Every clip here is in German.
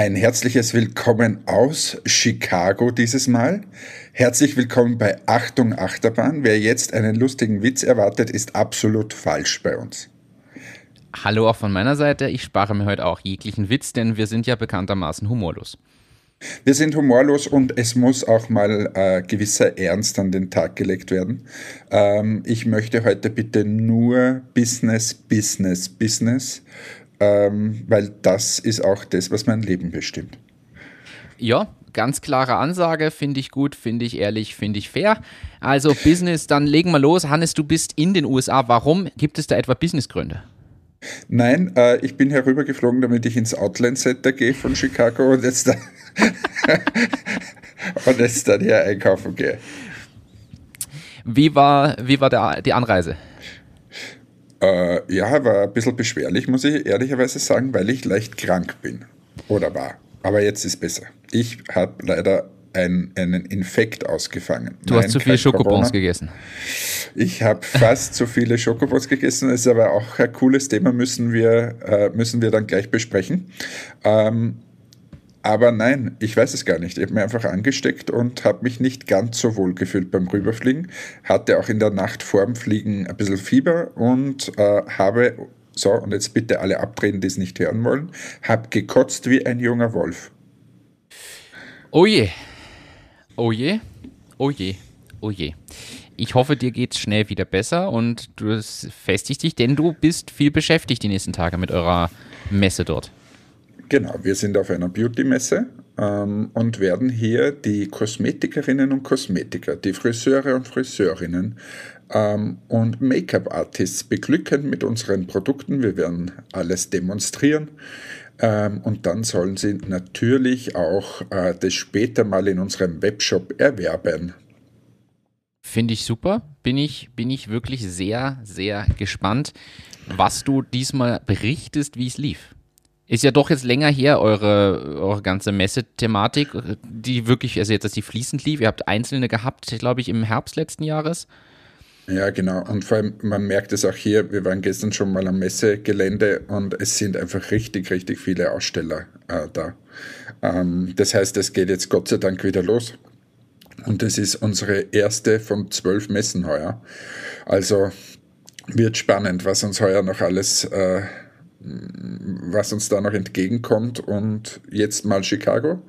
Ein herzliches Willkommen aus Chicago dieses Mal. Herzlich willkommen bei Achtung Achterbahn. Wer jetzt einen lustigen Witz erwartet, ist absolut falsch bei uns. Hallo auch von meiner Seite. Ich spare mir heute auch jeglichen Witz, denn wir sind ja bekanntermaßen humorlos. Wir sind humorlos und es muss auch mal äh, gewisser Ernst an den Tag gelegt werden. Ähm, ich möchte heute bitte nur Business, Business, Business ähm, weil das ist auch das, was mein Leben bestimmt. Ja, ganz klare Ansage, finde ich gut, finde ich ehrlich, finde ich fair. Also Business, dann legen wir los. Hannes, du bist in den USA. Warum? Gibt es da etwa Businessgründe? Nein, äh, ich bin herübergeflogen, damit ich ins Outland Center gehe von Chicago und jetzt, da und jetzt dann hier einkaufen gehe. Wie war, wie war der, die Anreise? Äh, ja, war ein bisschen beschwerlich, muss ich ehrlicherweise sagen, weil ich leicht krank bin. Oder war. Aber jetzt ist besser. Ich habe leider ein, einen Infekt ausgefangen. Du Nein, hast zu viele Schokobons gegessen. Ich habe fast zu viele Schokobons gegessen. Das ist aber auch ein cooles Thema, müssen wir, äh, müssen wir dann gleich besprechen. Ähm, aber nein, ich weiß es gar nicht. Ich habe mir einfach angesteckt und habe mich nicht ganz so wohl gefühlt beim Rüberfliegen. Hatte auch in der Nacht vorm Fliegen ein bisschen Fieber und äh, habe, so, und jetzt bitte alle abdrehen, die es nicht hören wollen, habe gekotzt wie ein junger Wolf. Oh je. Oh je. Oh je. Oh je. Ich hoffe, dir geht es schnell wieder besser und du festigst dich, denn du bist viel beschäftigt die nächsten Tage mit eurer Messe dort. Genau, wir sind auf einer Beauty-Messe ähm, und werden hier die Kosmetikerinnen und Kosmetiker, die Friseure und Friseurinnen ähm, und Make-up-Artists beglücken mit unseren Produkten. Wir werden alles demonstrieren. Ähm, und dann sollen sie natürlich auch äh, das später mal in unserem Webshop erwerben. Finde ich super. Bin ich, bin ich wirklich sehr, sehr gespannt, was du diesmal berichtest, wie es lief. Ist ja doch jetzt länger her, eure, eure ganze Messethematik, die wirklich, also jetzt, dass die fließend lief. Ihr habt einzelne gehabt, glaube ich, im Herbst letzten Jahres. Ja, genau. Und vor allem, man merkt es auch hier, wir waren gestern schon mal am Messegelände und es sind einfach richtig, richtig viele Aussteller äh, da. Ähm, das heißt, es geht jetzt Gott sei Dank wieder los. Und das ist unsere erste von zwölf Messen heuer. Also wird spannend, was uns heuer noch alles äh, was uns da noch entgegenkommt. Und jetzt mal Chicago.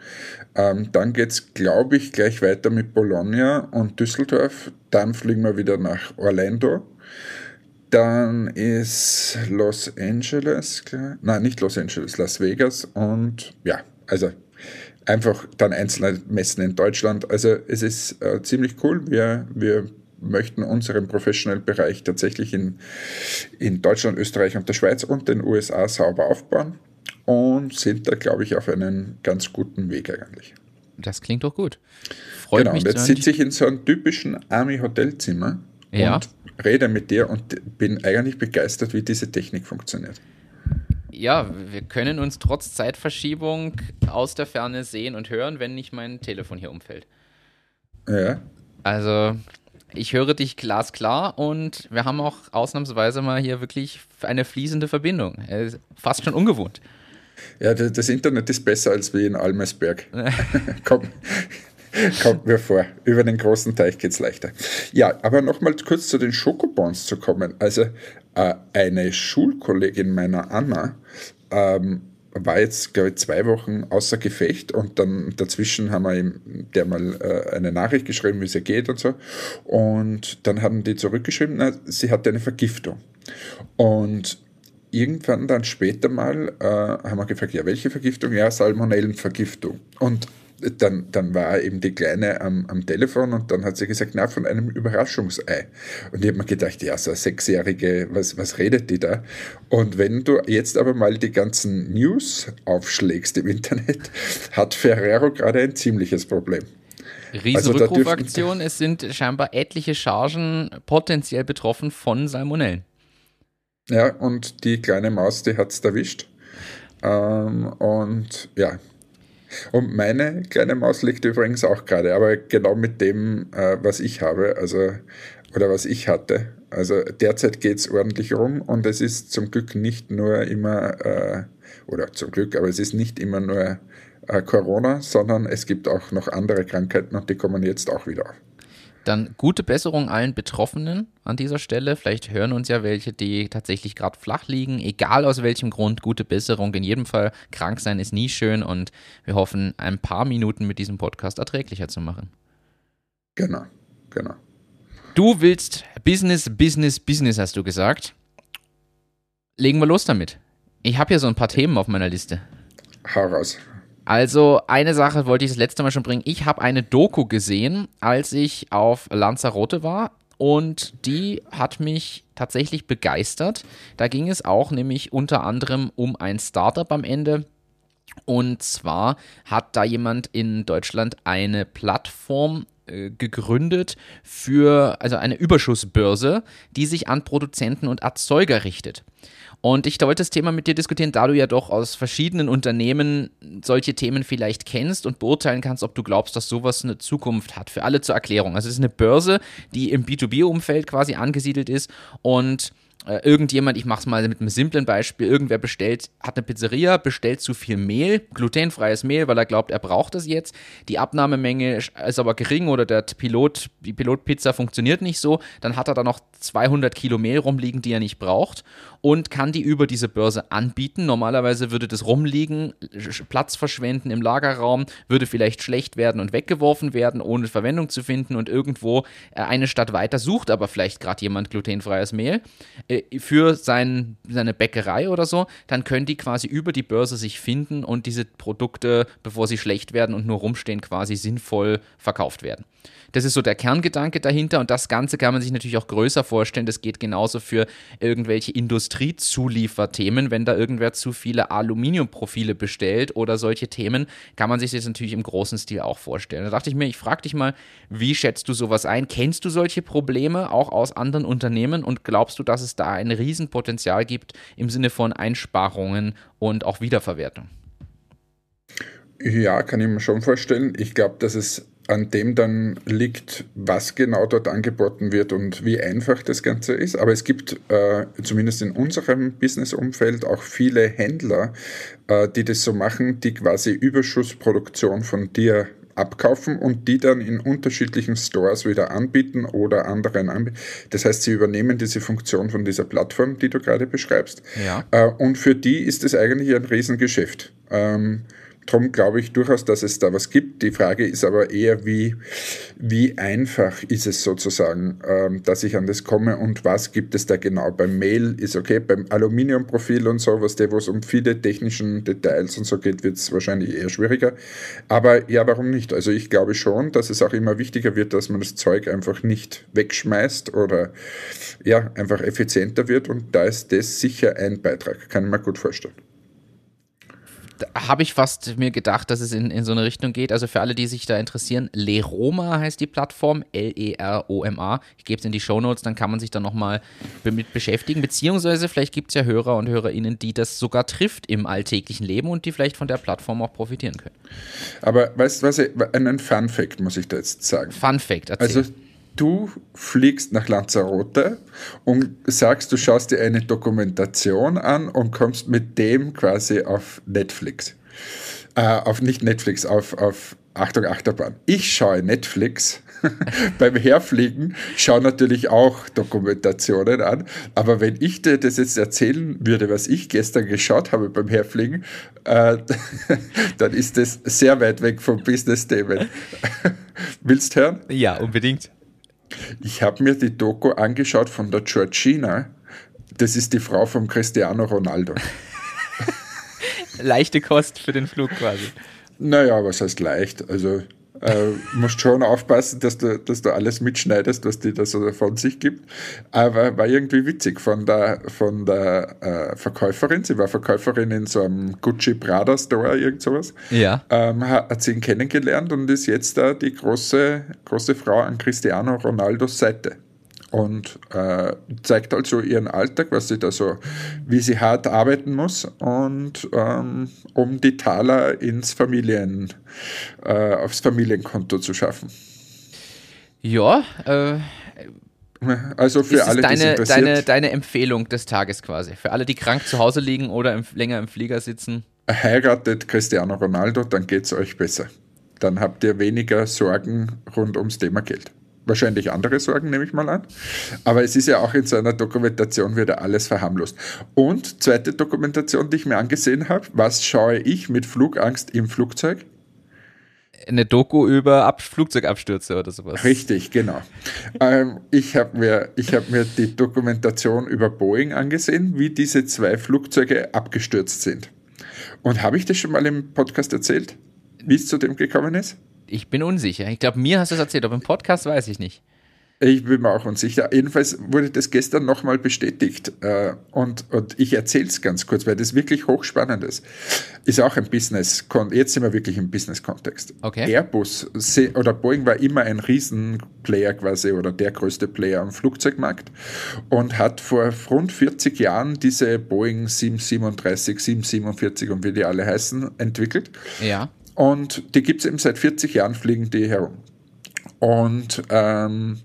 Ähm, dann geht es, glaube ich, gleich weiter mit Bologna und Düsseldorf. Dann fliegen wir wieder nach Orlando. Dann ist Los Angeles, nein, nicht Los Angeles, Las Vegas. Und ja, also einfach dann einzelne Messen in Deutschland. Also es ist äh, ziemlich cool. Wir, wir möchten unseren Professional-Bereich tatsächlich in, in Deutschland, Österreich und der Schweiz und den USA sauber aufbauen und sind da, glaube ich, auf einem ganz guten Weg eigentlich. Das klingt doch gut. Freut genau, mich und jetzt sitze ich in so einem typischen Army-Hotelzimmer ja. und rede mit dir und bin eigentlich begeistert, wie diese Technik funktioniert. Ja, wir können uns trotz Zeitverschiebung aus der Ferne sehen und hören, wenn nicht mein Telefon hier umfällt. Ja. Also, ich höre dich glasklar und wir haben auch ausnahmsweise mal hier wirklich eine fließende Verbindung. Fast schon ungewohnt. Ja, das Internet ist besser als wie in Almesberg. kommt, kommt mir vor. Über den großen Teich geht es leichter. Ja, aber nochmal kurz zu den Schokobons zu kommen. Also äh, eine Schulkollegin meiner Anna ähm, war jetzt, glaube ich, zwei Wochen außer Gefecht und dann dazwischen haben wir ihm der mal äh, eine Nachricht geschrieben, wie es ihr geht und so. Und dann haben die zurückgeschrieben, na, sie hatte eine Vergiftung. Und irgendwann dann später mal äh, haben wir gefragt, ja, welche Vergiftung? Ja, Salmonellenvergiftung. Und dann, dann war eben die Kleine am, am Telefon und dann hat sie gesagt, na, von einem Überraschungsei. Und ich habe mir gedacht, ja, so eine Sechsjährige, was, was redet die da? Und wenn du jetzt aber mal die ganzen News aufschlägst im Internet, hat Ferrero gerade ein ziemliches Problem. Riesenrückrufaktion, also es sind scheinbar etliche Chargen potenziell betroffen von Salmonellen. Ja, und die kleine Maus, die hat es erwischt. Ähm, und ja, und meine kleine Maus liegt übrigens auch gerade, aber genau mit dem, äh, was ich habe, also oder was ich hatte. Also derzeit geht es ordentlich rum und es ist zum Glück nicht nur immer äh, oder zum Glück, aber es ist nicht immer nur äh, Corona, sondern es gibt auch noch andere Krankheiten und die kommen jetzt auch wieder auf. Dann gute Besserung allen Betroffenen an dieser Stelle. Vielleicht hören uns ja welche, die tatsächlich gerade flach liegen. Egal aus welchem Grund, gute Besserung. In jedem Fall, krank sein ist nie schön und wir hoffen, ein paar Minuten mit diesem Podcast erträglicher zu machen. Genau, genau. Du willst Business, Business, Business, hast du gesagt. Legen wir los damit. Ich habe hier so ein paar Themen auf meiner Liste. Hau raus. Also eine Sache wollte ich das letzte Mal schon bringen. Ich habe eine Doku gesehen, als ich auf Lanzarote war und die hat mich tatsächlich begeistert. Da ging es auch nämlich unter anderem um ein Startup am Ende. Und zwar hat da jemand in Deutschland eine Plattform äh, gegründet für also eine Überschussbörse, die sich an Produzenten und Erzeuger richtet. Und ich wollte das Thema mit dir diskutieren, da du ja doch aus verschiedenen Unternehmen solche Themen vielleicht kennst und beurteilen kannst, ob du glaubst, dass sowas eine Zukunft hat. Für alle zur Erklärung. Also es ist eine Börse, die im B2B-Umfeld quasi angesiedelt ist und äh, irgendjemand, ich mache es mal mit einem simplen Beispiel, irgendwer bestellt, hat eine Pizzeria, bestellt zu viel Mehl, glutenfreies Mehl, weil er glaubt, er braucht es jetzt. Die Abnahmemenge ist aber gering oder der Pilot, die Pilotpizza funktioniert nicht so. Dann hat er da noch 200 Kilo Mehl rumliegen, die er nicht braucht und kann die über diese Börse anbieten. Normalerweise würde das rumliegen, Platz verschwenden im Lagerraum, würde vielleicht schlecht werden und weggeworfen werden, ohne Verwendung zu finden und irgendwo äh, eine Stadt weiter sucht aber vielleicht gerade jemand glutenfreies Mehl für sein, seine Bäckerei oder so, dann können die quasi über die Börse sich finden und diese Produkte, bevor sie schlecht werden und nur rumstehen, quasi sinnvoll verkauft werden. Das ist so der Kerngedanke dahinter und das Ganze kann man sich natürlich auch größer vorstellen. Das geht genauso für irgendwelche Industriezulieferthemen. Wenn da irgendwer zu viele Aluminiumprofile bestellt oder solche Themen, kann man sich das natürlich im großen Stil auch vorstellen. Da dachte ich mir, ich frage dich mal, wie schätzt du sowas ein? Kennst du solche Probleme auch aus anderen Unternehmen und glaubst du, dass es da ein Riesenpotenzial gibt im Sinne von Einsparungen und auch Wiederverwertung? Ja, kann ich mir schon vorstellen. Ich glaube, dass es an dem dann liegt, was genau dort angeboten wird und wie einfach das Ganze ist. Aber es gibt äh, zumindest in unserem Businessumfeld auch viele Händler, äh, die das so machen, die quasi Überschussproduktion von dir abkaufen und die dann in unterschiedlichen Stores wieder anbieten oder anderen anbieten. Das heißt, sie übernehmen diese Funktion von dieser Plattform, die du gerade beschreibst. Ja. Äh, und für die ist es eigentlich ein Riesengeschäft. Ähm, Darum glaube ich durchaus, dass es da was gibt. Die Frage ist aber eher, wie, wie einfach ist es sozusagen, ähm, dass ich an das komme und was gibt es da genau. Beim Mail ist okay, beim Aluminiumprofil und so, was der, wo es um viele technischen Details und so geht, wird es wahrscheinlich eher schwieriger. Aber ja, warum nicht? Also ich glaube schon, dass es auch immer wichtiger wird, dass man das Zeug einfach nicht wegschmeißt oder ja, einfach effizienter wird und da ist das sicher ein Beitrag, kann ich mir gut vorstellen habe ich fast mir gedacht, dass es in, in so eine Richtung geht. Also für alle, die sich da interessieren, Leroma heißt die Plattform, L-E-R-O-M-A. Ich gebe es in die Shownotes, dann kann man sich da nochmal mit beschäftigen. Beziehungsweise vielleicht gibt es ja Hörer und Hörerinnen, die das sogar trifft im alltäglichen Leben und die vielleicht von der Plattform auch profitieren können. Aber weißt du was, einen Fun Fact muss ich da jetzt sagen. Fun Fact, erzähl. Also du fliegst nach Lanzarote und sagst, du schaust dir eine Dokumentation an und kommst mit dem quasi auf Netflix. Äh, auf nicht Netflix, auf, auf Achtung, Achterbahn. Ich schaue Netflix. Beim Herfliegen schaue natürlich auch Dokumentationen an. Aber wenn ich dir das jetzt erzählen würde, was ich gestern geschaut habe beim Herfliegen, äh, dann ist das sehr weit weg vom Business-Themen. Willst du hören? Ja, unbedingt. Ich habe mir die Doku angeschaut von der Georgina. Das ist die Frau von Cristiano Ronaldo. Leichte Kost für den Flug quasi. Naja, was heißt leicht? Also äh, musst schon aufpassen, dass du, dass du alles mitschneidest, was die da so von sich gibt. Aber war irgendwie witzig von der, von der äh, Verkäuferin. Sie war Verkäuferin in so einem Gucci Prada Store, irgend sowas. Ja. Ähm, hat sie ihn kennengelernt und ist jetzt da die große, große Frau an Cristiano Ronaldos Seite und äh, zeigt also ihren Alltag, was sie da so, wie sie hart arbeiten muss und ähm, um die Taler ins Familien, äh, aufs Familienkonto zu schaffen. Ja, äh, Also für ist alle, deine, die es interessiert. deine, deine Empfehlung des Tages quasi. Für alle, die krank zu Hause liegen oder im, länger im Flieger sitzen. Heiratet Cristiano Ronaldo, dann geht es euch besser. Dann habt ihr weniger Sorgen rund ums Thema Geld. Wahrscheinlich andere Sorgen, nehme ich mal an. Aber es ist ja auch in seiner Dokumentation wieder alles verharmlost. Und zweite Dokumentation, die ich mir angesehen habe, was schaue ich mit Flugangst im Flugzeug? Eine Doku über Ab Flugzeugabstürze oder sowas. Richtig, genau. ähm, ich habe mir, ich hab mir die Dokumentation über Boeing angesehen, wie diese zwei Flugzeuge abgestürzt sind. Und habe ich das schon mal im Podcast erzählt, wie es zu dem gekommen ist? Ich bin unsicher. Ich glaube, mir hast du es erzählt, aber im Podcast weiß ich nicht. Ich bin mir auch unsicher. Jedenfalls wurde das gestern nochmal bestätigt. Äh, und, und ich erzähle es ganz kurz, weil das wirklich hochspannend ist. Ist auch ein Business, jetzt sind wir wirklich im Business-Kontext. Okay. Airbus oder Boeing war immer ein Riesenplayer quasi oder der größte Player am Flugzeugmarkt und hat vor rund 40 Jahren diese Boeing 737, 747 und wie die alle heißen, entwickelt. Ja. Und die gibt es eben seit 40 Jahren, fliegen die herum. Und ähm,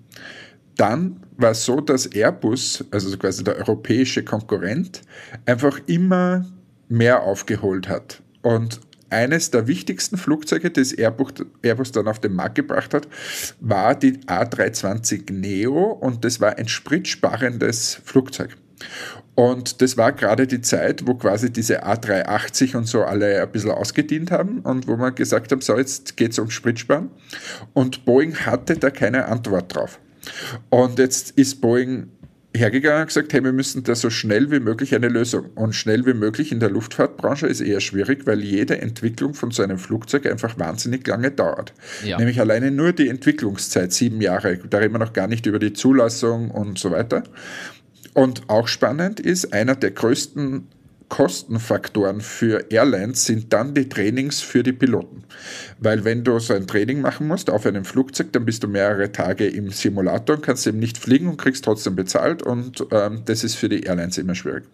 dann war es so, dass Airbus, also quasi der europäische Konkurrent, einfach immer mehr aufgeholt hat. Und eines der wichtigsten Flugzeuge, das Airbus dann auf den Markt gebracht hat, war die A320 Neo und das war ein spritsparendes Flugzeug. Und das war gerade die Zeit, wo quasi diese A380 und so alle ein bisschen ausgedient haben und wo man gesagt haben, so jetzt geht es um Spritsparen. Und Boeing hatte da keine Antwort drauf. Und jetzt ist Boeing hergegangen und gesagt, hey, wir müssen da so schnell wie möglich eine Lösung. Und schnell wie möglich in der Luftfahrtbranche ist eher schwierig, weil jede Entwicklung von so einem Flugzeug einfach wahnsinnig lange dauert. Ja. Nämlich alleine nur die Entwicklungszeit, sieben Jahre. Da reden wir noch gar nicht über die Zulassung und so weiter. Und auch spannend ist, einer der größten Kostenfaktoren für Airlines sind dann die Trainings für die Piloten. Weil wenn du so ein Training machen musst auf einem Flugzeug, dann bist du mehrere Tage im Simulator und kannst eben nicht fliegen und kriegst trotzdem bezahlt und ähm, das ist für die Airlines immer schwierig.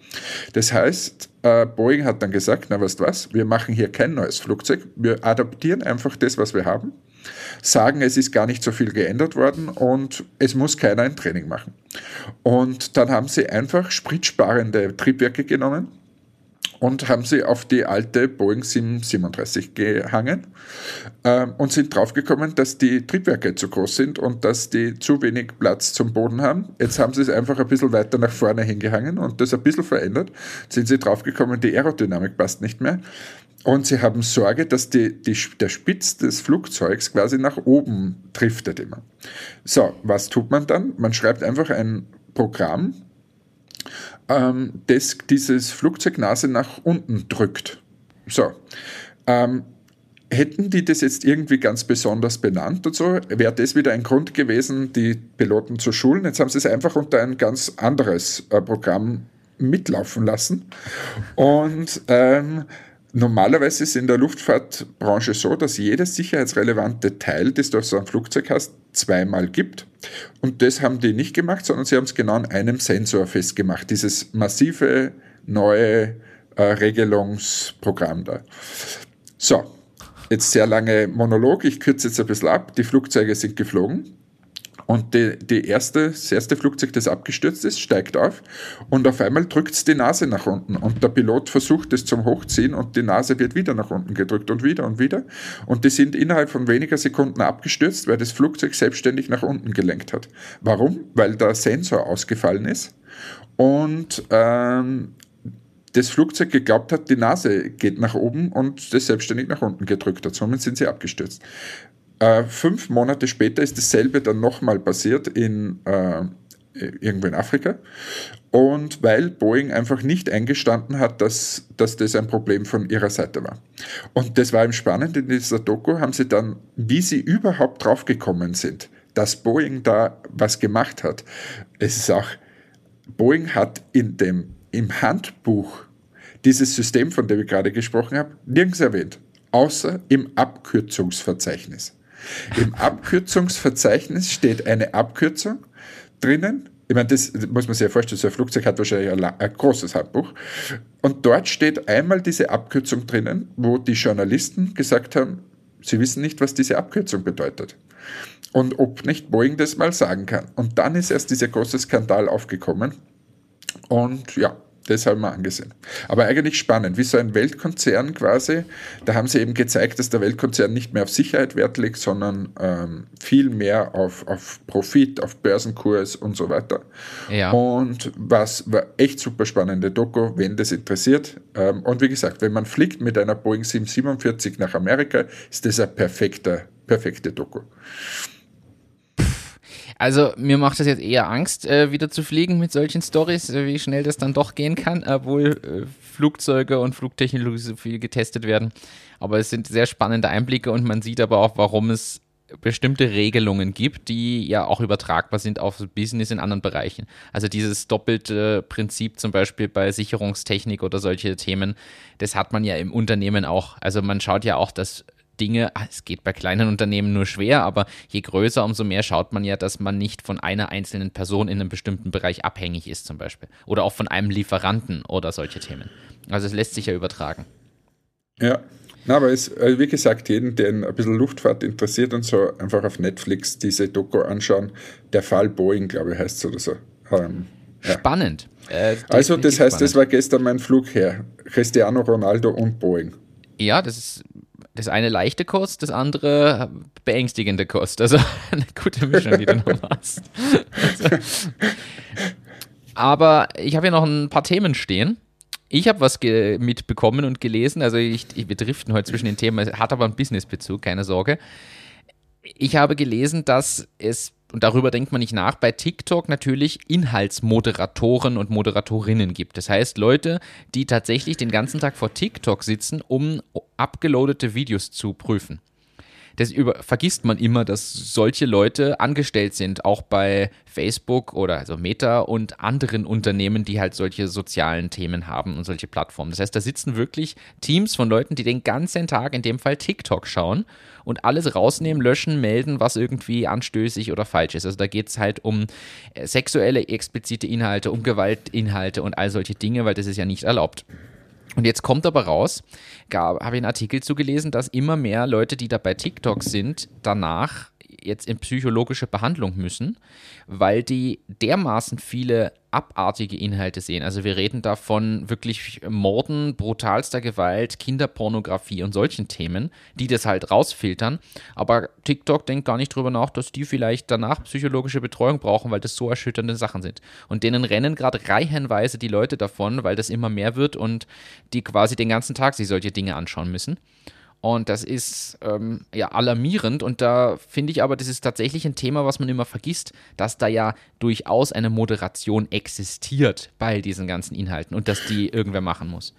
Das heißt, äh, Boeing hat dann gesagt, na weißt was, wir machen hier kein neues Flugzeug, wir adaptieren einfach das, was wir haben sagen, es ist gar nicht so viel geändert worden und es muss keiner ein Training machen. Und dann haben sie einfach spritsparende Triebwerke genommen und haben sie auf die alte Boeing 737 gehangen ähm, und sind draufgekommen, dass die Triebwerke zu groß sind und dass die zu wenig Platz zum Boden haben. Jetzt haben sie es einfach ein bisschen weiter nach vorne hingehangen und das ein bisschen verändert. Jetzt sind sie draufgekommen, die Aerodynamik passt nicht mehr. Und sie haben Sorge, dass die, die, der Spitz des Flugzeugs quasi nach oben driftet immer. So, was tut man dann? Man schreibt einfach ein Programm, ähm, das dieses Flugzeugnase nach unten drückt. So. Ähm, hätten die das jetzt irgendwie ganz besonders benannt und so, wäre das wieder ein Grund gewesen, die Piloten zu schulen. Jetzt haben sie es einfach unter ein ganz anderes äh, Programm mitlaufen lassen. Und ähm, Normalerweise ist in der Luftfahrtbranche so, dass jedes sicherheitsrelevante Teil, das du auf so einem Flugzeug hast, zweimal gibt. Und das haben die nicht gemacht, sondern sie haben es genau an einem Sensor festgemacht. Dieses massive neue äh, Regelungsprogramm da. So, jetzt sehr lange Monolog. Ich kürze jetzt ein bisschen ab. Die Flugzeuge sind geflogen. Und die, die erste, das erste Flugzeug, das abgestürzt ist, steigt auf und auf einmal drückt es die Nase nach unten. Und der Pilot versucht es zum Hochziehen und die Nase wird wieder nach unten gedrückt und wieder und wieder. Und die sind innerhalb von weniger Sekunden abgestürzt, weil das Flugzeug selbstständig nach unten gelenkt hat. Warum? Weil der Sensor ausgefallen ist und ähm, das Flugzeug geglaubt hat, die Nase geht nach oben und das selbstständig nach unten gedrückt hat. Somit sind sie abgestürzt. Äh, fünf Monate später ist dasselbe dann nochmal passiert in äh, irgendwo in Afrika. Und weil Boeing einfach nicht eingestanden hat, dass, dass das ein Problem von ihrer Seite war. Und das war eben spannend in dieser Doku, haben sie dann, wie sie überhaupt draufgekommen sind, dass Boeing da was gemacht hat. Es ist auch, Boeing hat in dem, im Handbuch dieses System, von dem ich gerade gesprochen habe, nirgends erwähnt, außer im Abkürzungsverzeichnis. Im Abkürzungsverzeichnis steht eine Abkürzung drinnen. Ich meine, das muss man sich ja vorstellen, so ein Flugzeug hat wahrscheinlich ein, ein großes Handbuch. Und dort steht einmal diese Abkürzung drinnen, wo die Journalisten gesagt haben, sie wissen nicht, was diese Abkürzung bedeutet. und ob nicht Boeing das mal sagen kann. Und dann ist erst dieser große Skandal aufgekommen. Und ja, das haben wir angesehen. Aber eigentlich spannend, wie so ein Weltkonzern quasi. Da haben sie eben gezeigt, dass der Weltkonzern nicht mehr auf Sicherheit Wert legt, sondern ähm, viel mehr auf, auf Profit, auf Börsenkurs und so weiter. Ja. Und was war echt super spannende Doku, wenn das interessiert. Ähm, und wie gesagt, wenn man fliegt mit einer Boeing 747 nach Amerika, ist das eine perfekte, perfekte Doku. Also mir macht das jetzt eher Angst, äh, wieder zu fliegen mit solchen Stories, äh, wie schnell das dann doch gehen kann, obwohl äh, Flugzeuge und Flugtechnologie so viel getestet werden. Aber es sind sehr spannende Einblicke und man sieht aber auch, warum es bestimmte Regelungen gibt, die ja auch übertragbar sind auf Business in anderen Bereichen. Also dieses doppelte Prinzip zum Beispiel bei Sicherungstechnik oder solche Themen, das hat man ja im Unternehmen auch. Also man schaut ja auch, dass Dinge, ah, es geht bei kleinen Unternehmen nur schwer, aber je größer, umso mehr schaut man ja, dass man nicht von einer einzelnen Person in einem bestimmten Bereich abhängig ist zum Beispiel. Oder auch von einem Lieferanten oder solche Themen. Also es lässt sich ja übertragen. Ja, na, aber es, äh, wie gesagt, jeden, der ein bisschen Luftfahrt interessiert und so, einfach auf Netflix diese Doku anschauen. Der Fall Boeing, glaube ich, heißt es oder so. Ähm, ja. Spannend. Äh, also, das heißt, spannend. das war gestern mein Flug her. Cristiano Ronaldo und Boeing. Ja, das ist das eine leichte Kost, das andere beängstigende Kost. Also eine gute Mischung, die du noch hast. Also, aber ich habe hier noch ein paar Themen stehen. Ich habe was mitbekommen und gelesen, also ich, ich, wir driften heute zwischen den Themen, hat aber einen Businessbezug, keine Sorge. Ich habe gelesen, dass es und darüber denkt man nicht nach, bei TikTok natürlich Inhaltsmoderatoren und Moderatorinnen gibt. Das heißt, Leute, die tatsächlich den ganzen Tag vor TikTok sitzen, um abgeloadete Videos zu prüfen das über, vergisst man immer, dass solche Leute angestellt sind, auch bei Facebook oder also Meta und anderen Unternehmen, die halt solche sozialen Themen haben und solche Plattformen. Das heißt, da sitzen wirklich Teams von Leuten, die den ganzen Tag, in dem Fall TikTok schauen und alles rausnehmen, löschen, melden, was irgendwie anstößig oder falsch ist. Also da geht es halt um äh, sexuelle, explizite Inhalte, um Gewaltinhalte und all solche Dinge, weil das ist ja nicht erlaubt. Und jetzt kommt aber raus, habe ich einen Artikel zugelesen, dass immer mehr Leute, die da bei TikTok sind, danach jetzt in psychologische Behandlung müssen, weil die dermaßen viele abartige Inhalte sehen. Also wir reden da von wirklich Morden, brutalster Gewalt, Kinderpornografie und solchen Themen, die das halt rausfiltern. Aber TikTok denkt gar nicht drüber nach, dass die vielleicht danach psychologische Betreuung brauchen, weil das so erschütternde Sachen sind. Und denen rennen gerade reihenweise die Leute davon, weil das immer mehr wird und die quasi den ganzen Tag sich solche Dinge anschauen müssen. Und das ist ähm, ja alarmierend. Und da finde ich aber, das ist tatsächlich ein Thema, was man immer vergisst, dass da ja durchaus eine Moderation existiert bei diesen ganzen Inhalten und dass die irgendwer machen muss.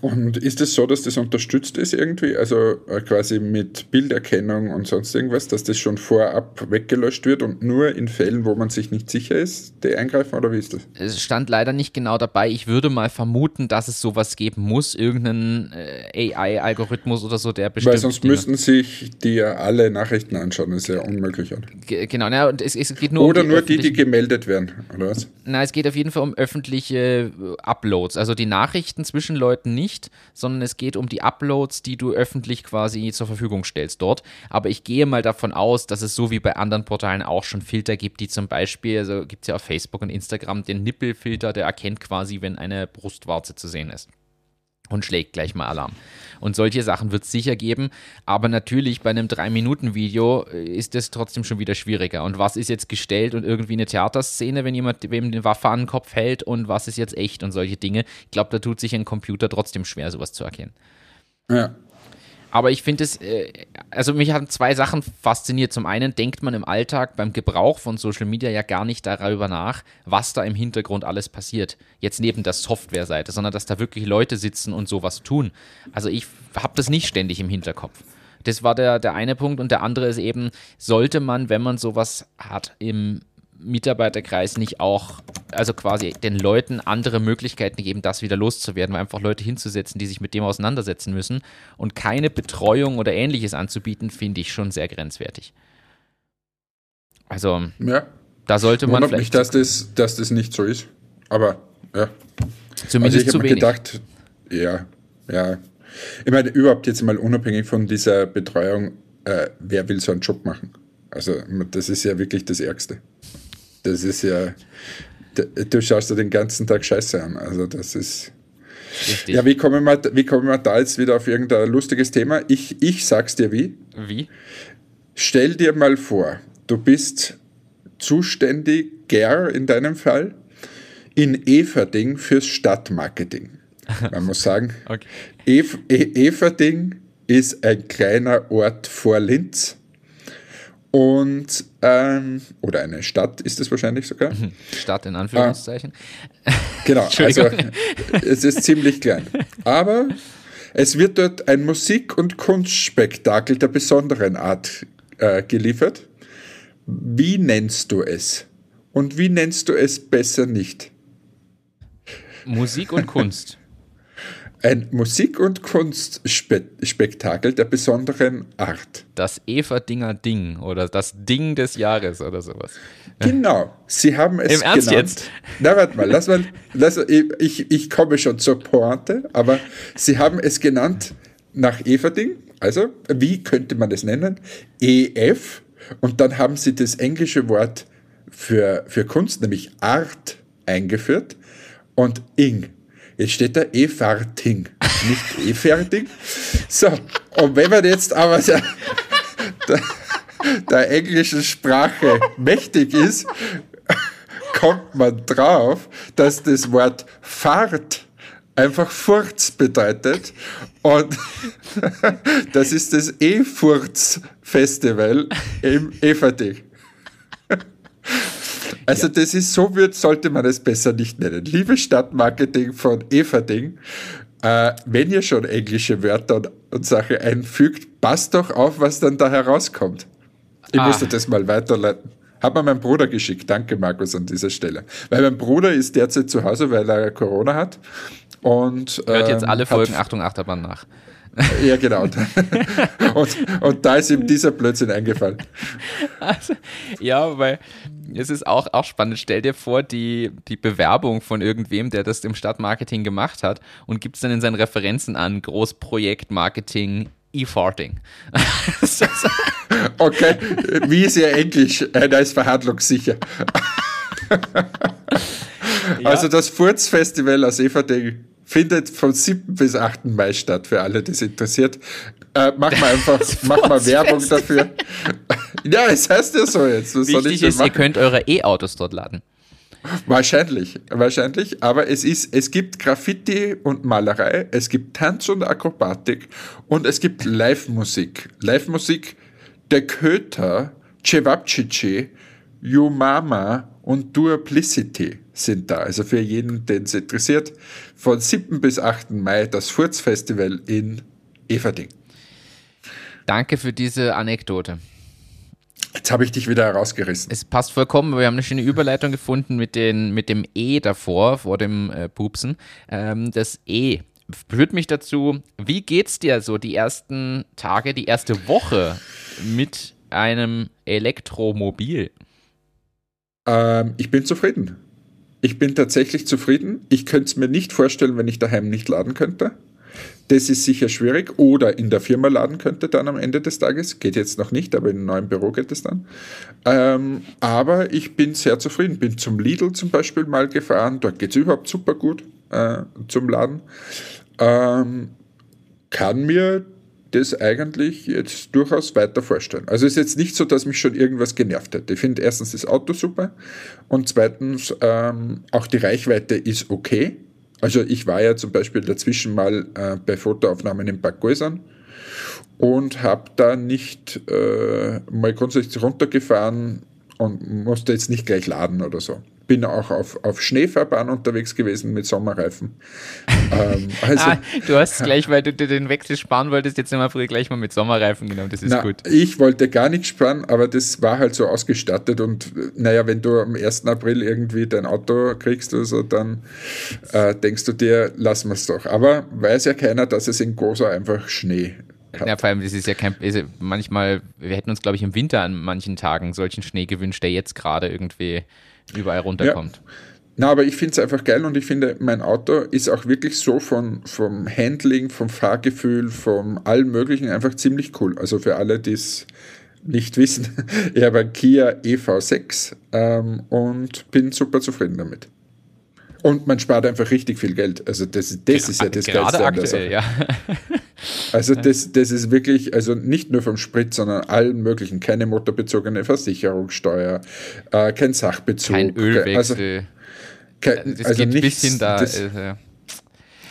Und ist es so, dass das unterstützt ist irgendwie? Also äh, quasi mit Bilderkennung und sonst irgendwas, dass das schon vorab weggelöscht wird und nur in Fällen, wo man sich nicht sicher ist, die eingreifen oder wie ist das? Es stand leider nicht genau dabei. Ich würde mal vermuten, dass es sowas geben muss, irgendeinen äh, AI-Algorithmus oder so, der bestimmt. Weil sonst Dinge müssten sich die ja alle Nachrichten anschauen, das ist ja unmöglich. G genau, na, und es, es geht nur Oder um die nur die, die gemeldet werden, oder was? Na, es geht auf jeden Fall um öffentliche äh, Uploads, also die Nachrichten zwischen Leuten nicht nicht, sondern es geht um die Uploads, die du öffentlich quasi zur Verfügung stellst dort. Aber ich gehe mal davon aus, dass es so wie bei anderen Portalen auch schon Filter gibt, die zum Beispiel, also gibt es ja auf Facebook und Instagram den Nippelfilter, der erkennt quasi, wenn eine Brustwarze zu sehen ist und schlägt gleich mal Alarm. Und solche Sachen wird es sicher geben, aber natürlich bei einem 3-Minuten-Video äh, ist das trotzdem schon wieder schwieriger. Und was ist jetzt gestellt und irgendwie eine Theaterszene, wenn jemand wem den Waffe an den Kopf hält und was ist jetzt echt und solche Dinge. Ich glaube, da tut sich ein Computer trotzdem schwer, sowas zu erkennen. Ja, aber ich finde es, äh, also mich haben zwei Sachen fasziniert. Zum einen denkt man im Alltag beim Gebrauch von Social Media ja gar nicht darüber nach, was da im Hintergrund alles passiert. Jetzt neben der Softwareseite, sondern dass da wirklich Leute sitzen und sowas tun. Also ich habe das nicht ständig im Hinterkopf. Das war der, der eine Punkt. Und der andere ist eben, sollte man, wenn man sowas hat, im Mitarbeiterkreis nicht auch, also quasi den Leuten andere Möglichkeiten geben, das wieder loszuwerden, weil einfach Leute hinzusetzen, die sich mit dem auseinandersetzen müssen und keine Betreuung oder ähnliches anzubieten, finde ich schon sehr grenzwertig. Also, ja. da sollte man Wundert vielleicht. Mich, dass das, dass das nicht so ist. Aber, ja. Zumindest also ich habe gedacht, ja, ja. Ich meine, überhaupt jetzt mal unabhängig von dieser Betreuung, äh, wer will so einen Job machen? Also das ist ja wirklich das Ärgste. Das ist ja, du schaust dir den ganzen Tag Scheiße an. Also das ist. Richtig. Ja, wie kommen, wir, wie kommen wir da jetzt wieder auf irgendein lustiges Thema? Ich, ich sag's dir wie. Wie? Stell dir mal vor, du bist zuständiger in deinem Fall in Everding fürs Stadtmarketing. Man muss sagen, okay. Ev e Everding ist ein kleiner Ort vor Linz. Und, ähm, oder eine Stadt ist es wahrscheinlich sogar. Mhm. Stadt in Anführungszeichen. Ah, genau, also es ist ziemlich klein. Aber es wird dort ein Musik- und Kunstspektakel der besonderen Art äh, geliefert. Wie nennst du es? Und wie nennst du es besser nicht? Musik und Kunst. Ein Musik- und Kunstspektakel der besonderen Art. Das Eva-Dinger Ding oder das Ding des Jahres oder sowas. Genau, sie haben es Im Ernst genannt. jetzt? Na, warte mal, lass mal, lass, ich, ich komme schon zur Pointe, aber sie haben es genannt nach Eva-Ding. Also, wie könnte man es nennen? EF. Und dann haben sie das englische Wort für, für Kunst, nämlich Art, eingeführt und Ing. Jetzt steht da E-Farting, nicht E-Fertig. So, und wenn man jetzt aber der, der, der englischen Sprache mächtig ist, kommt man drauf, dass das Wort Fahrt einfach Furz bedeutet. Und das ist das E-Furz-Festival im Everding. Also ja. das ist so wird, sollte man es besser nicht nennen. Liebe Stadtmarketing von Everding, äh, wenn ihr schon englische Wörter und, und Sachen einfügt, passt doch auf, was dann da herauskommt. Ich ah. musste das mal weiterleiten. Hat mir mein Bruder geschickt. Danke, Markus, an dieser Stelle. Weil mein Bruder ist derzeit zu Hause, weil er Corona hat. Und, Hört jetzt ähm, alle Folgen Achtung Achterbahn nach. Ja, genau. und, und da ist ihm dieser Blödsinn eingefallen. Also, ja, weil es ist auch, auch spannend. Stell dir vor, die, die Bewerbung von irgendwem, der das im Stadtmarketing gemacht hat und gibt es dann in seinen Referenzen an Großprojekt Marketing E-Farting. okay, wie ist Ihr Englisch? Äh, da ist verhandlungssicher. ja. Also das Furzfestival aus Everding findet vom 7. bis 8. Mai statt, für alle, die es interessiert. Äh, mach mal einfach, mach mal Werbung dafür. ja, es heißt ja so jetzt. Was Wichtig ist, machen? ihr könnt eure E-Autos dort laden. Wahrscheinlich, wahrscheinlich. Aber es ist, es gibt Graffiti und Malerei, es gibt Tanz und Akrobatik und es gibt Live-Musik. Live-Musik, der Köter, Cevapcici, Yumama und Duaplicity sind da. Also für jeden, den es interessiert, von 7. bis 8. Mai das Furzfestival in Everding. Danke für diese Anekdote. Jetzt habe ich dich wieder herausgerissen. Es passt vollkommen. Wir haben eine schöne Überleitung gefunden mit, den, mit dem E davor, vor dem äh, Pupsen. Ähm, das E führt mich dazu, wie geht's dir so die ersten Tage, die erste Woche mit einem Elektromobil? Ähm, ich bin zufrieden. Ich bin tatsächlich zufrieden. Ich könnte es mir nicht vorstellen, wenn ich daheim nicht laden könnte. Das ist sicher schwierig. Oder in der Firma laden könnte dann am Ende des Tages. Geht jetzt noch nicht, aber in einem neuen Büro geht es dann. Ähm, aber ich bin sehr zufrieden. Bin zum Lidl zum Beispiel mal gefahren. Dort geht es überhaupt super gut äh, zum Laden. Ähm, kann mir das eigentlich jetzt durchaus weiter vorstellen. Also es ist jetzt nicht so, dass mich schon irgendwas genervt hätte. Ich finde erstens das Auto super und zweitens ähm, auch die Reichweite ist okay. Also ich war ja zum Beispiel dazwischen mal äh, bei Fotoaufnahmen in Bad Gäusern und habe da nicht äh, mal grundsätzlich runtergefahren und musste jetzt nicht gleich laden oder so bin auch auf, auf Schneefahrbahn unterwegs gewesen mit Sommerreifen. ähm, also, ah, du hast gleich, weil du dir den Wechsel sparen wolltest, jetzt immer früher gleich mal mit Sommerreifen genommen. Das ist na, gut. Ich wollte gar nichts sparen, aber das war halt so ausgestattet und naja, wenn du am 1. April irgendwie dein Auto kriegst oder so, dann äh, denkst du dir, lassen wir es doch. Aber weiß ja keiner, dass es in Gosa einfach Schnee hat. Ja, vor allem, das ist ja kein, ist manchmal, wir hätten uns, glaube ich, im Winter an manchen Tagen solchen Schnee gewünscht, der jetzt gerade irgendwie überall runterkommt. Ja. Na, aber ich finde es einfach geil und ich finde, mein Auto ist auch wirklich so von, vom Handling, vom Fahrgefühl, vom allem Möglichen einfach ziemlich cool. Also für alle, die es nicht wissen, ich habe einen Kia EV6 ähm, und bin super zufrieden damit. Und man spart einfach richtig viel Geld. Also das, das ist ja das Gerade Geilste aktuell, ja. Also das, das ist wirklich, also nicht nur vom Sprit, sondern allen möglichen. Keine motorbezogene Versicherungssteuer, äh, kein Sachbezug. Kein Also, Ölwechsel. kein, Das also geht nichts, bis hin da. das, äh,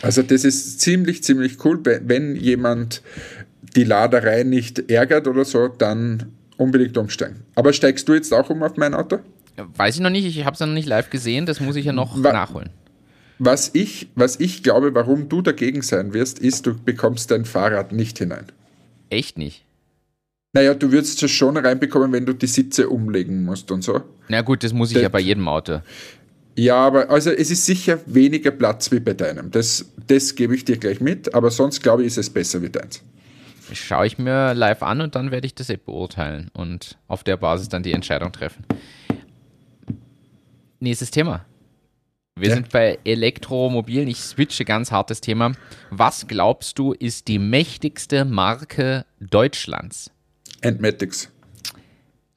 also das ist ziemlich, ziemlich cool. Wenn jemand die Laderei nicht ärgert oder so, dann unbedingt umsteigen. Aber steigst du jetzt auch um auf mein Auto? Weiß ich noch nicht, ich habe es noch nicht live gesehen, das muss ich ja noch Wa- nachholen. Was ich, was ich glaube, warum du dagegen sein wirst, ist, du bekommst dein Fahrrad nicht hinein. Echt nicht. Naja, du würdest es schon reinbekommen, wenn du die Sitze umlegen musst und so. Na gut, das muss ich Das- ja bei jedem Auto. Ja, aber also es ist sicher weniger Platz wie bei deinem. Das, das gebe ich dir gleich mit, aber sonst glaube ich, ist es besser wie deins. Schaue ich mir live an und dann werde ich das eh beurteilen und auf der Basis dann die Entscheidung treffen. Nächstes Thema. Wir Ja. sind bei Elektromobilen. Ich switche ganz hartes Thema. Was glaubst du, ist die mächtigste Marke Deutschlands? Entmatics.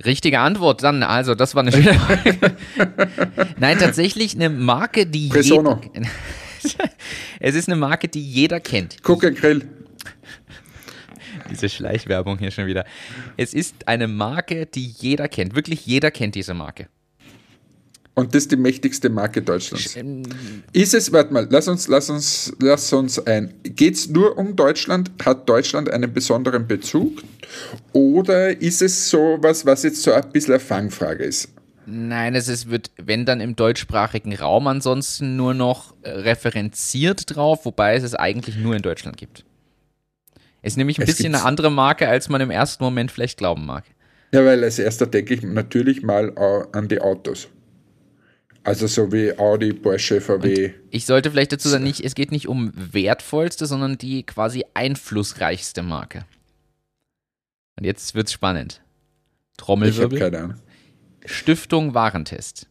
Richtige Antwort dann. Also, das war eine schöne Frage. Nein, tatsächlich eine Marke, die Presono. jeder, Es ist eine Marke, die jeder kennt. Guck, ein Grill. Diese Schleichwerbung hier schon wieder. Es ist eine Marke, die jeder kennt. Wirklich jeder kennt diese Marke. Und das ist die mächtigste Marke Deutschlands. Ähm, Ist es, warte mal, lass uns, lass uns, lass uns ein. Geht es nur um Deutschland? Hat Deutschland einen besonderen Bezug? Oder ist es so was, was jetzt so ein bisschen eine Fangfrage ist? Nein, es ist, wird, wenn dann im deutschsprachigen Raum ansonsten nur noch äh, referenziert drauf, wobei es es eigentlich nur in Deutschland gibt. Es ist nämlich ein Es bisschen gibt's- eine andere Marke, als man im ersten Moment vielleicht glauben mag. Ja, weil als erster denke ich natürlich mal au- an die Autos. Also so wie Audi, Porsche, VW. Ich sollte vielleicht dazu sagen, nicht, es geht nicht um wertvollste, sondern die quasi einflussreichste Marke. Und jetzt wird's spannend. ich habe Trommelwirbel. keine Ahnung. Stiftung Warentest.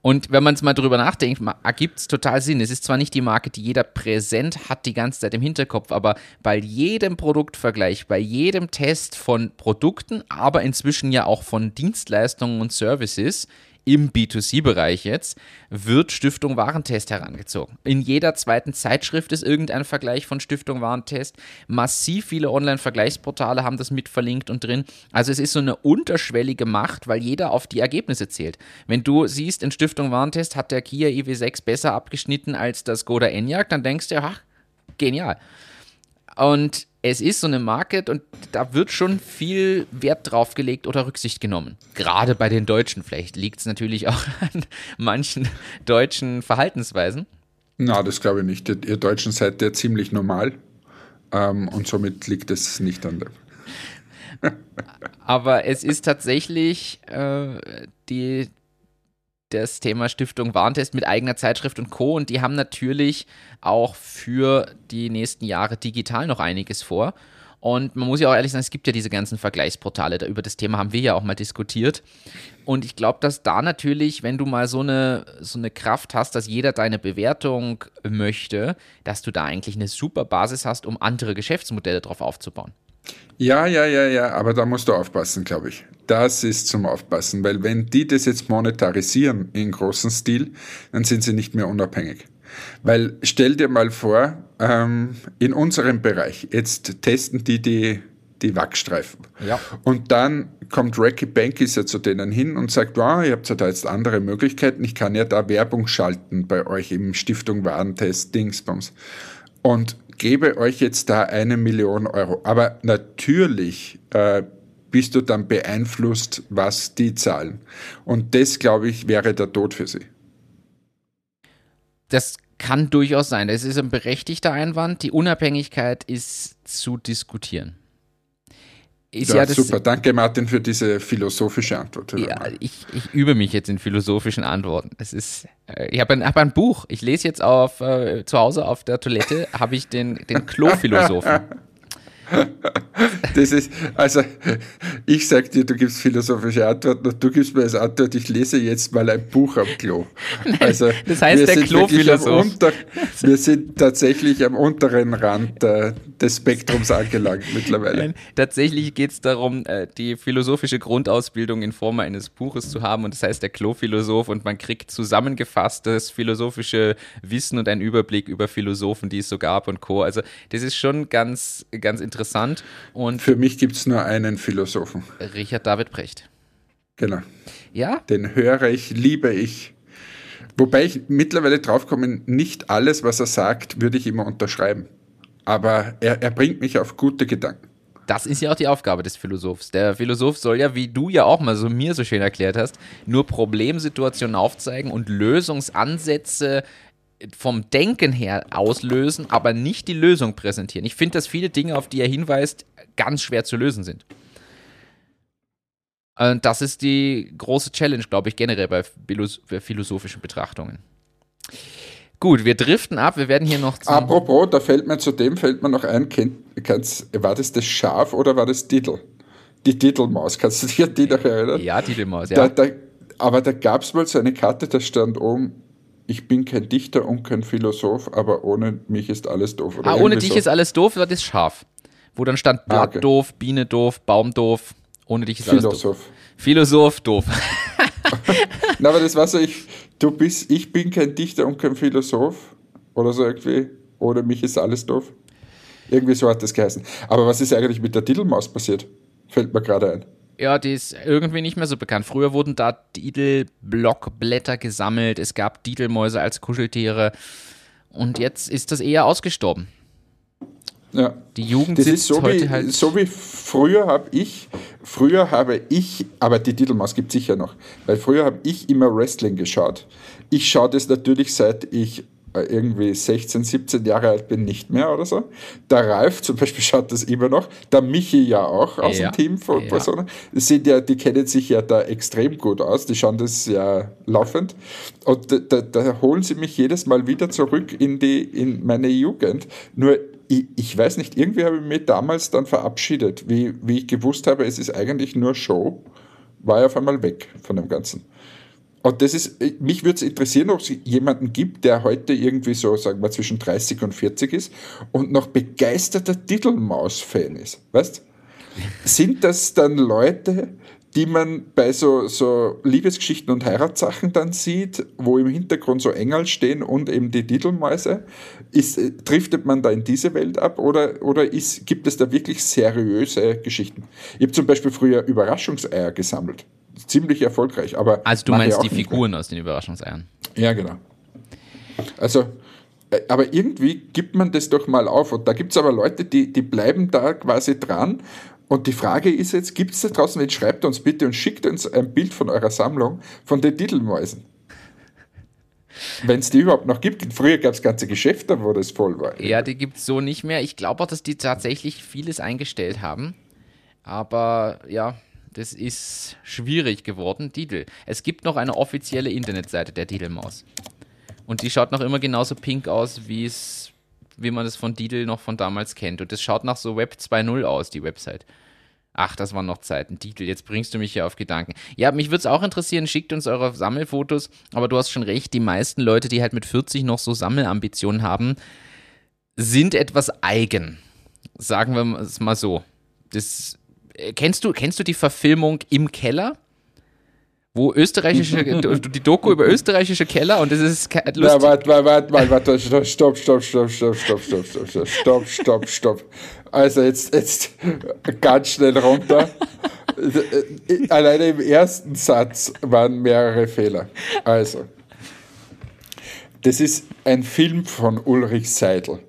Und wenn man es mal drüber nachdenkt, ergibt es total Sinn. Es ist zwar nicht die Marke, die jeder präsent hat die ganze Zeit im Hinterkopf, aber bei jedem Produktvergleich, bei jedem Test von Produkten, aber inzwischen ja auch von Dienstleistungen und Services im B2C-Bereich jetzt, wird Stiftung Warentest herangezogen. In jeder zweiten Zeitschrift ist irgendein Vergleich von Stiftung Warentest. Massiv viele Online-Vergleichsportale haben das mit verlinkt und drin. Also es ist so eine unterschwellige Macht, weil jeder auf die Ergebnisse zählt. Wenn du siehst, in Stiftung Warentest hat der Kia EV6 besser abgeschnitten als das Skoda Enyaq, dann denkst du, ach, genial. Und es ist so eine Market und da wird schon viel Wert drauf gelegt oder Rücksicht genommen. Gerade bei den Deutschen. Vielleicht liegt es natürlich auch an manchen deutschen Verhaltensweisen. Na, das glaube ich nicht. Ihr, Deutschen seid ja ziemlich normal. Ähm, und somit liegt es nicht an dem. Aber es ist tatsächlich äh, die, das Thema Stiftung Warentest mit eigener Zeitschrift und Co. Und die haben natürlich auch für die nächsten Jahre digital noch einiges vor. Und man muss ja auch ehrlich sagen, es gibt ja diese ganzen Vergleichsportale, da über das Thema haben wir ja auch mal diskutiert. Und ich glaube, dass da natürlich, wenn du mal so eine, so eine Kraft hast, dass jeder deine Bewertung möchte, dass du da eigentlich eine super Basis hast, um andere Geschäftsmodelle drauf aufzubauen. Ja, ja, ja, ja, aber da musst du aufpassen, glaube ich. Das ist zum Aufpassen, weil wenn die das jetzt monetarisieren in großem Stil, dann sind sie nicht mehr unabhängig. Weil stell dir mal vor, ähm, in unserem Bereich, jetzt testen die die, die Wachstreifen. Ja. Und dann kommt Racky Bankis ja zu denen hin und sagt, wow, ihr habt ja da jetzt andere Möglichkeiten, ich kann ja da Werbung schalten bei euch im Stiftung Warentest Dingsbums. Und gebe euch jetzt da eine Million Euro. Aber natürlich äh, bist du dann beeinflusst, was die zahlen. Und das, glaube ich, wäre der Tod für sie. Das kann durchaus sein. Das ist ein berechtigter Einwand. Die Unabhängigkeit ist zu diskutieren. Ist Ja, ja, super. Danke, Martin, für diese philosophische Antwort. Ja, ich, ich übe mich jetzt in philosophischen Antworten. Es ist, äh, ich habe ein, hab ein Buch. Ich lese jetzt auf äh, zu Hause auf der Toilette habe ich den den Klophilosophen. Das ist, also ich sag dir, du gibst philosophische Antworten und du gibst mir als Antwort, ich lese jetzt mal ein Buch am Klo. Also das heißt der Klophilosoph. Wir sind tatsächlich am unteren Rand äh, des Spektrums angelangt mittlerweile. Nein, tatsächlich geht es darum, äh, die philosophische Grundausbildung in Form eines Buches zu haben und das heißt der Klophilosoph und man kriegt zusammengefasstes philosophische Wissen und einen Überblick über Philosophen, die es so gab und Co. Also das ist schon ganz, ganz interessant. Und Für mich gibt es nur einen Philosophen. Richard David Brecht. Genau. Ja? Den höre ich, liebe ich. Wobei ich mittlerweile draufkomme, nicht alles, was er sagt, würde ich immer unterschreiben. Aber er, er bringt mich auf gute Gedanken. Das ist ja auch die Aufgabe des Philosophs. Der Philosoph soll ja, wie du ja auch mal so mir so schön erklärt hast, nur Problemsituationen aufzeigen und Lösungsansätze vom Denken her auslösen, aber nicht die Lösung präsentieren. Ich finde, dass viele Dinge, auf die er hinweist, ganz schwer zu lösen sind. Und das ist die große Challenge, glaube ich, generell bei philosophischen Betrachtungen. Gut, wir driften ab, wir werden hier noch. Apropos, da fällt mir zu dem fällt mir noch ein, war das das Schaf oder war das Diddle? Die Diddlemaus, kannst du dich an die noch erinnern? Ja, Diddlemaus, ja. Da, da, aber da gab es mal so eine Karte, da stand oben, ich bin kein Dichter und kein Philosoph, aber ohne mich ist alles doof. Oder ah, ohne dich so. ist alles doof, das Schaf. Wo dann stand Blatt ah, okay. doof, Biene doof, Baum doof, ohne dich ist Philosoph. alles doof. Philosoph doof. Na, aber das war so, ich, du bist, ich bin kein Dichter und kein Philosoph. Oder so irgendwie. Ohne mich ist alles doof. Irgendwie so hat das geheißen. Aber was ist eigentlich mit der Diddlemaus passiert? Fällt mir gerade ein. Ja, die ist irgendwie nicht mehr so bekannt. Früher wurden da Diddle-Blockblätter gesammelt. Es gab Diddlemäuse als Kuscheltiere. Und jetzt ist das eher ausgestorben. Ja. Die Jugend das ist so wie, halt so wie früher habe ich, früher habe ich, aber die Titelmaus gibt es sicher noch, weil früher habe ich immer Wrestling geschaut. Ich schaue das natürlich seit ich irgendwie 16, 17 Jahre alt bin, nicht mehr oder so. Der Ralf zum Beispiel schaut das immer noch. Der Michi ja auch aus ja. dem Team von ja. Personen. Sind ja, die kennen sich ja da extrem gut aus. Die schauen das ja laufend. Und da, da, da holen sie mich jedes Mal wieder zurück in, die, in meine Jugend. Nur ich, ich weiß nicht, irgendwie habe ich mich damals dann verabschiedet, wie, wie ich gewusst habe, es ist eigentlich nur Show, war ich auf einmal weg von dem Ganzen. Und das ist, mich würde es interessieren, ob es jemanden gibt, der heute irgendwie so, sagen wir, zwischen 30 und 40 ist und noch begeisterter Titelmaus-Fan ist. Weißt Sind das dann Leute, die man bei so, so Liebesgeschichten und Heiratssachen dann sieht, wo im Hintergrund so Engel stehen und eben die Titelmäuse. Ist, äh, driftet man da in diese Welt ab oder, oder ist, gibt es da wirklich seriöse Geschichten? Ich habe zum Beispiel früher Überraschungseier gesammelt. Ziemlich erfolgreich. Aber also du meinst die Figuren aus den Überraschungseiern? Ja, genau. Also, äh, aber irgendwie gibt man das doch mal auf. Und da gibt es aber Leute, die, die bleiben da quasi dran und die Frage ist jetzt, gibt es da draußen, jetzt schreibt uns bitte und schickt uns ein Bild von eurer Sammlung von den Titelmäusen. Wenn es die überhaupt noch gibt. Früher gab es ganze Geschäfte, wo das voll war. Ja, die gibt es so nicht mehr. Ich glaube auch, dass die tatsächlich vieles eingestellt haben. Aber ja, das ist schwierig geworden. Titel. Es gibt noch eine offizielle Internetseite der Titelmaus. Und die schaut noch immer genauso pink aus, wie es wie man es von Didel noch von damals kennt. Und das schaut nach so Web 2.0 aus, die Website. Ach, das waren noch Zeiten. Titel, jetzt bringst du mich ja auf Gedanken. Ja, mich würde es auch interessieren, schickt uns eure Sammelfotos, aber du hast schon recht, die meisten Leute, die halt mit 40 noch so Sammelambitionen haben, sind etwas eigen. Sagen wir es mal so. Das, kennst, du, kennst du die Verfilmung im Keller? wo österreichische, die Doku über österreichische Keller und das ist lustig. Ja, warte, warte, warte, warte, stopp, stopp, stopp, stopp, stopp, stopp, stopp, stopp, stopp, stopp, stopp, stopp. Also jetzt, jetzt ganz schnell runter. Alleine im ersten Satz waren mehrere Fehler. Also, das ist ein Film von Ulrich Seidel.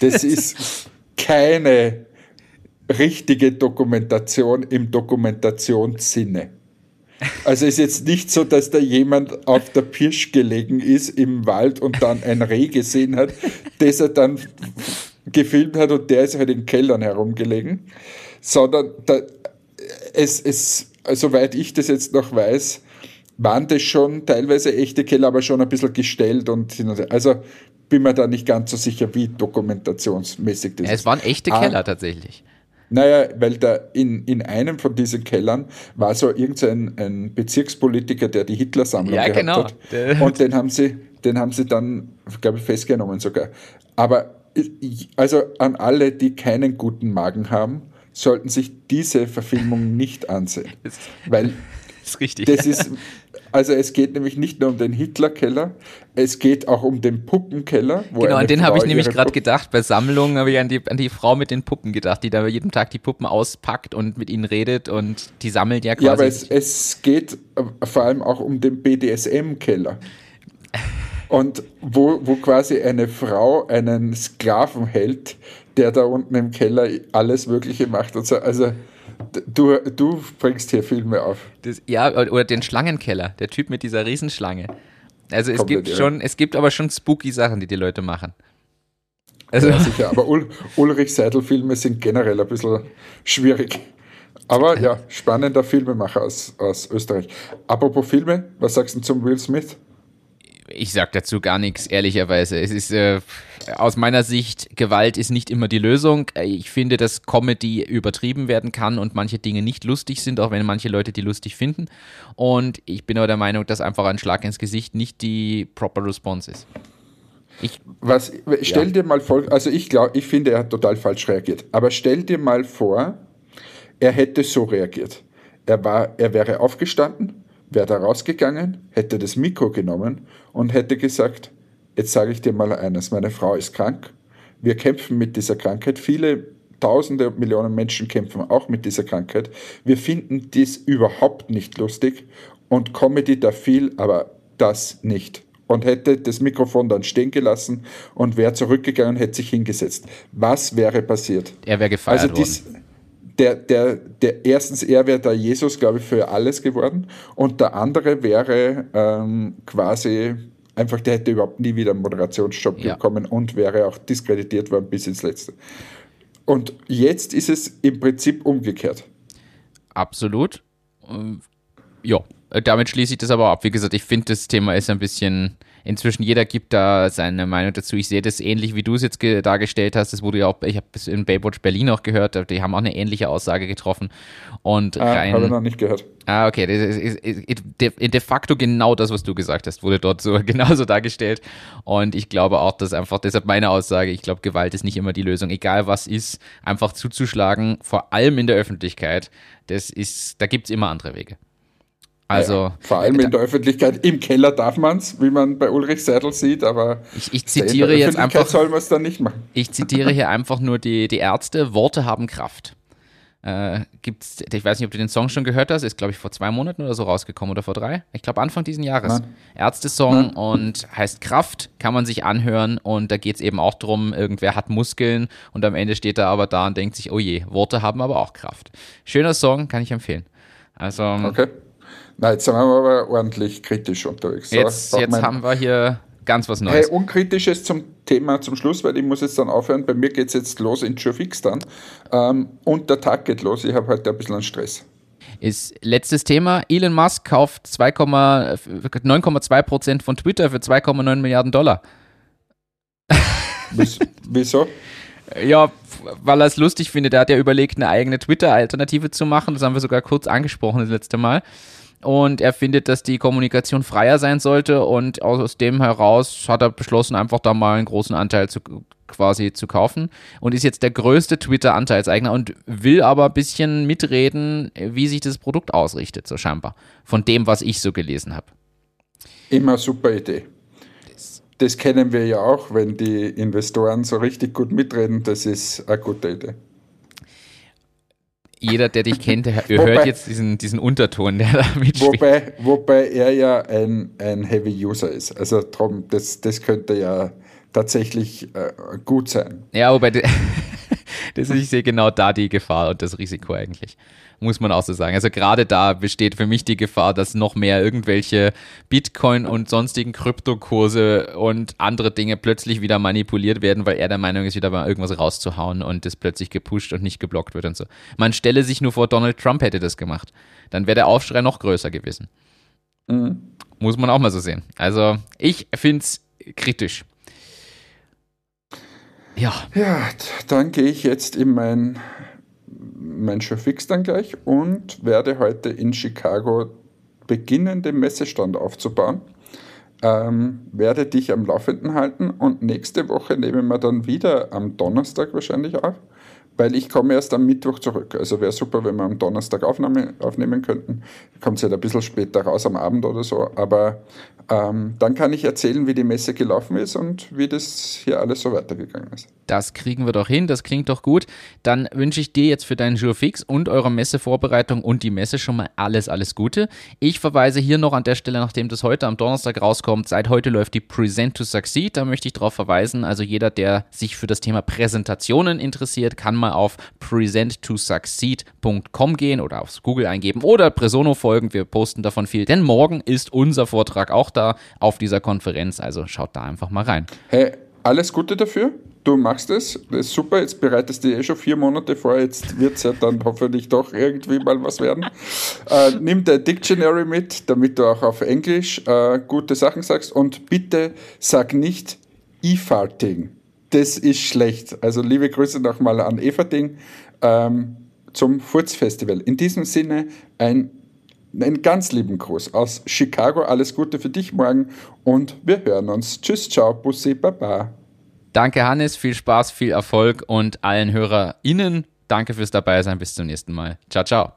Das ist keine richtige Dokumentation im Dokumentationssinne. Also ist jetzt nicht so, dass da jemand auf der Pirsch gelegen ist im Wald und dann ein Reh gesehen hat, das er dann gefilmt hat und der ist halt in Kellern herumgelegen, sondern da, es, es, soweit ich das jetzt noch weiß, waren das schon teilweise echte Keller, aber schon ein bisschen gestellt und also bin mir da nicht ganz so sicher, wie dokumentationsmäßig das ja, ist. Es waren echte ah, Keller tatsächlich. Naja, weil da in, in einem von diesen Kellern war so irgendein ein Bezirkspolitiker, der die Hitler-Sammlung Ja, gehabt genau. hat. Der- Und den haben sie, den haben sie dann, glaube ich, festgenommen sogar. Aber also an alle, die keinen guten Magen haben, sollten sich diese Verfilmung nicht ansehen. Das Weil ist richtig. das ist, also es geht nämlich nicht nur um den Hitler-Keller, es geht auch um den Puppenkeller. Wo Genau, an den habe ich nämlich gerade gedacht. Bei Sammlungen habe ich an die, an die Frau mit den Puppen gedacht, die da jeden Tag die Puppen auspackt und mit ihnen redet und die sammelt ja quasi. Ja, aber es, es geht äh, vor allem auch um den BDSM-Keller. Und wo, wo quasi eine Frau einen Sklaven hält, der da unten im Keller alles Mögliche macht und so. Also du, du bringst hier Filme auf. Das, ja, oder den Schlangenkeller, der Typ mit dieser Riesenschlange. Also es Komplett gibt schon, es gibt aber schon spooky Sachen, die die Leute machen. Also Ja, sicher. Aber Ul Ulrich Seidel-Filme sind generell ein bisschen schwierig. Aber ja, spannender Filmemacher aus, aus Österreich. Apropos Filme, was sagst du zum Will Smith? Ich sag dazu gar nichts, ehrlicherweise. Es ist äh, aus meiner Sicht, Gewalt ist nicht immer die Lösung. Äh, Ich finde, dass Comedy übertrieben werden kann und manche Dinge nicht lustig sind, auch wenn manche Leute die lustig finden. Und ich bin aber der Meinung, dass einfach ein Schlag ins Gesicht nicht die proper Response ist. Ich, Was, stell dir mal vor, also ich glaube, ich finde, er hat total falsch reagiert. Aber stell dir mal vor, er hätte so reagiert. Er, war, er wäre aufgestanden, wäre da rausgegangen, hätte das Mikro genommen und hätte gesagt, jetzt sage ich dir mal eines, meine Frau ist krank, wir kämpfen mit dieser Krankheit, viele Tausende und Millionen Menschen kämpfen auch mit dieser Krankheit. Wir finden dies überhaupt nicht lustig und Comedy da viel, aber das nicht. Und hätte das Mikrofon dann stehen gelassen und wäre zurückgegangen und hätte sich hingesetzt. Was wäre passiert? er wäre gefeiert Also worden. Der, der, der erstens, er wäre der Jesus, glaube ich, für alles geworden. Und der andere wäre ähm, quasi einfach, der hätte überhaupt nie wieder einen Moderationsjob Ja. bekommen und wäre auch diskreditiert worden bis ins Letzte. Und jetzt ist es im Prinzip umgekehrt. Absolut. Ähm, Ja, damit schließe ich das aber ab. Wie gesagt, ich finde, das Thema ist ein bisschen. Inzwischen jeder gibt da seine Meinung dazu. Ich sehe das ähnlich, wie du es jetzt ge- dargestellt hast. Das wurde ja auch, ich habe es in Baywatch Berlin auch gehört, die haben auch eine ähnliche Aussage getroffen. Und Ah, rein. Habe ich noch nicht gehört. Ah, okay. De facto genau das, was du gesagt hast, wurde dort so genauso dargestellt. Und ich glaube auch, dass einfach, deshalb meine Aussage, ich glaube, Gewalt ist nicht immer die Lösung. Egal was ist, einfach zuzuschlagen, vor allem in der Öffentlichkeit, das ist, da gibt es immer andere Wege. Also, ja, vor allem in der Öffentlichkeit. Im Keller darf man es, wie man bei Ulrich Seidel sieht, aber ich, ich in zitiere der jetzt einfach, soll man es dann nicht machen. ich zitiere hier einfach nur die, die Ärzte, Worte haben Kraft. Äh, gibt's, ich weiß nicht, ob du den Song schon gehört hast, ist glaube ich vor zwei Monaten oder so rausgekommen oder vor drei. Ich glaube Anfang diesen Jahres. Ärzte-Song und heißt Kraft, kann man sich anhören und da geht es eben auch darum, irgendwer hat Muskeln und am Ende steht er aber da und denkt sich, oh je, Worte haben aber auch Kraft. Schöner Song, kann ich empfehlen. Also Okay. Na, jetzt sind wir aber ordentlich kritisch unterwegs. So, jetzt, sag jetzt haben wir hier ganz was Hey, Neues. unkritisches zum Thema zum Schluss, weil ich muss jetzt dann aufhören. Bei mir geht es jetzt los in Fix dann. Ähm, und der Tag geht los. Ich habe heute ein bisschen Stress. Ist letztes Thema. Elon Musk kauft 2,- 9,2 Prozent von Twitter für 2,9 Milliarden Dollar. Wies- Wieso? Ja, weil er es lustig findet. Er hat ja überlegt, eine eigene Twitter-Alternative zu machen. Das haben wir sogar kurz angesprochen das letzte Mal. Und er findet, dass die Kommunikation freier sein sollte. Und aus dem heraus hat er beschlossen, einfach da mal einen großen Anteil zu, quasi zu kaufen. Und ist jetzt der größte Twitter-Anteilseigner und will aber ein bisschen mitreden, wie sich das Produkt ausrichtet, so scheinbar. Von dem, was ich so gelesen habe. Immer super Idee. Das kennen wir ja auch, wenn die Investoren so richtig gut mitreden. Das ist eine gute Idee. Jeder, der dich kennt, der Wobei- hört jetzt diesen, diesen Unterton, der da mitschwingt. Wobei, wobei er ja ein, ein Heavy User ist. Also drum, das, das könnte ja tatsächlich äh, gut sein. Ja, wobei, das ist, ich sehe genau da die Gefahr und das Risiko eigentlich. Muss man auch so sagen. Also gerade da besteht für mich die Gefahr, dass noch mehr irgendwelche Bitcoin und sonstigen Kryptokurse und andere Dinge plötzlich wieder manipuliert werden, weil er der Meinung ist, wieder mal irgendwas rauszuhauen und das plötzlich gepusht und nicht geblockt wird und so. Man stelle sich nur vor, Donald Trump hätte das gemacht. Dann wäre der Aufschrei noch größer gewesen. Muss man auch mal so sehen. Also ich finde es kritisch. Ja. Ja, dann gehe ich jetzt in mein mein Show fix dann gleich und werde heute in Chicago beginnen, den Messestand aufzubauen. Ähm, werde dich am Laufenden halten und nächste Woche nehmen wir dann wieder am Donnerstag wahrscheinlich auf weil ich komme erst am Mittwoch zurück. Also wäre super, wenn wir am Donnerstag Aufnahme, aufnehmen könnten. Kommt es halt ein bisschen später raus am Abend oder so, aber ähm, dann kann ich erzählen, wie die Messe gelaufen ist und wie das hier alles so weitergegangen ist. Das kriegen wir doch hin, das klingt doch gut. Dann wünsche ich dir jetzt für deinen Jour fix und eure Messevorbereitung und die Messe schon mal alles, alles Gute. Ich verweise hier noch an der Stelle, nachdem das heute am Donnerstag rauskommt, seit heute läuft die Present to Succeed, da möchte ich darauf verweisen. Also jeder, der sich für das Thema Präsentationen interessiert, kann mal auf presenttosucceed.com gehen oder aufs Google eingeben oder Presono folgen. Wir posten davon viel, denn morgen ist unser Vortrag auch da auf dieser Konferenz. Also schaut da einfach mal rein. Hey, alles Gute dafür. Du machst es, das ist super. Jetzt bereitest du eh schon vier Monate vor. Jetzt wird es ja dann hoffentlich doch irgendwie mal was werden. Äh, nimm der Dictionary mit, damit du auch auf Englisch äh, gute Sachen sagst. Und bitte sag nicht E-Farting. Das ist schlecht. Also liebe Grüße nochmal an Everting ähm, zum Furzfestival. In diesem Sinne ein einen ganz lieben Gruß aus Chicago. Alles Gute für dich morgen und wir hören uns. Tschüss, ciao, Bussi, baba. Danke, Hannes. Viel Spaß, viel Erfolg und allen HörerInnen danke fürs Dabeisein. Bis zum nächsten Mal. Ciao, ciao.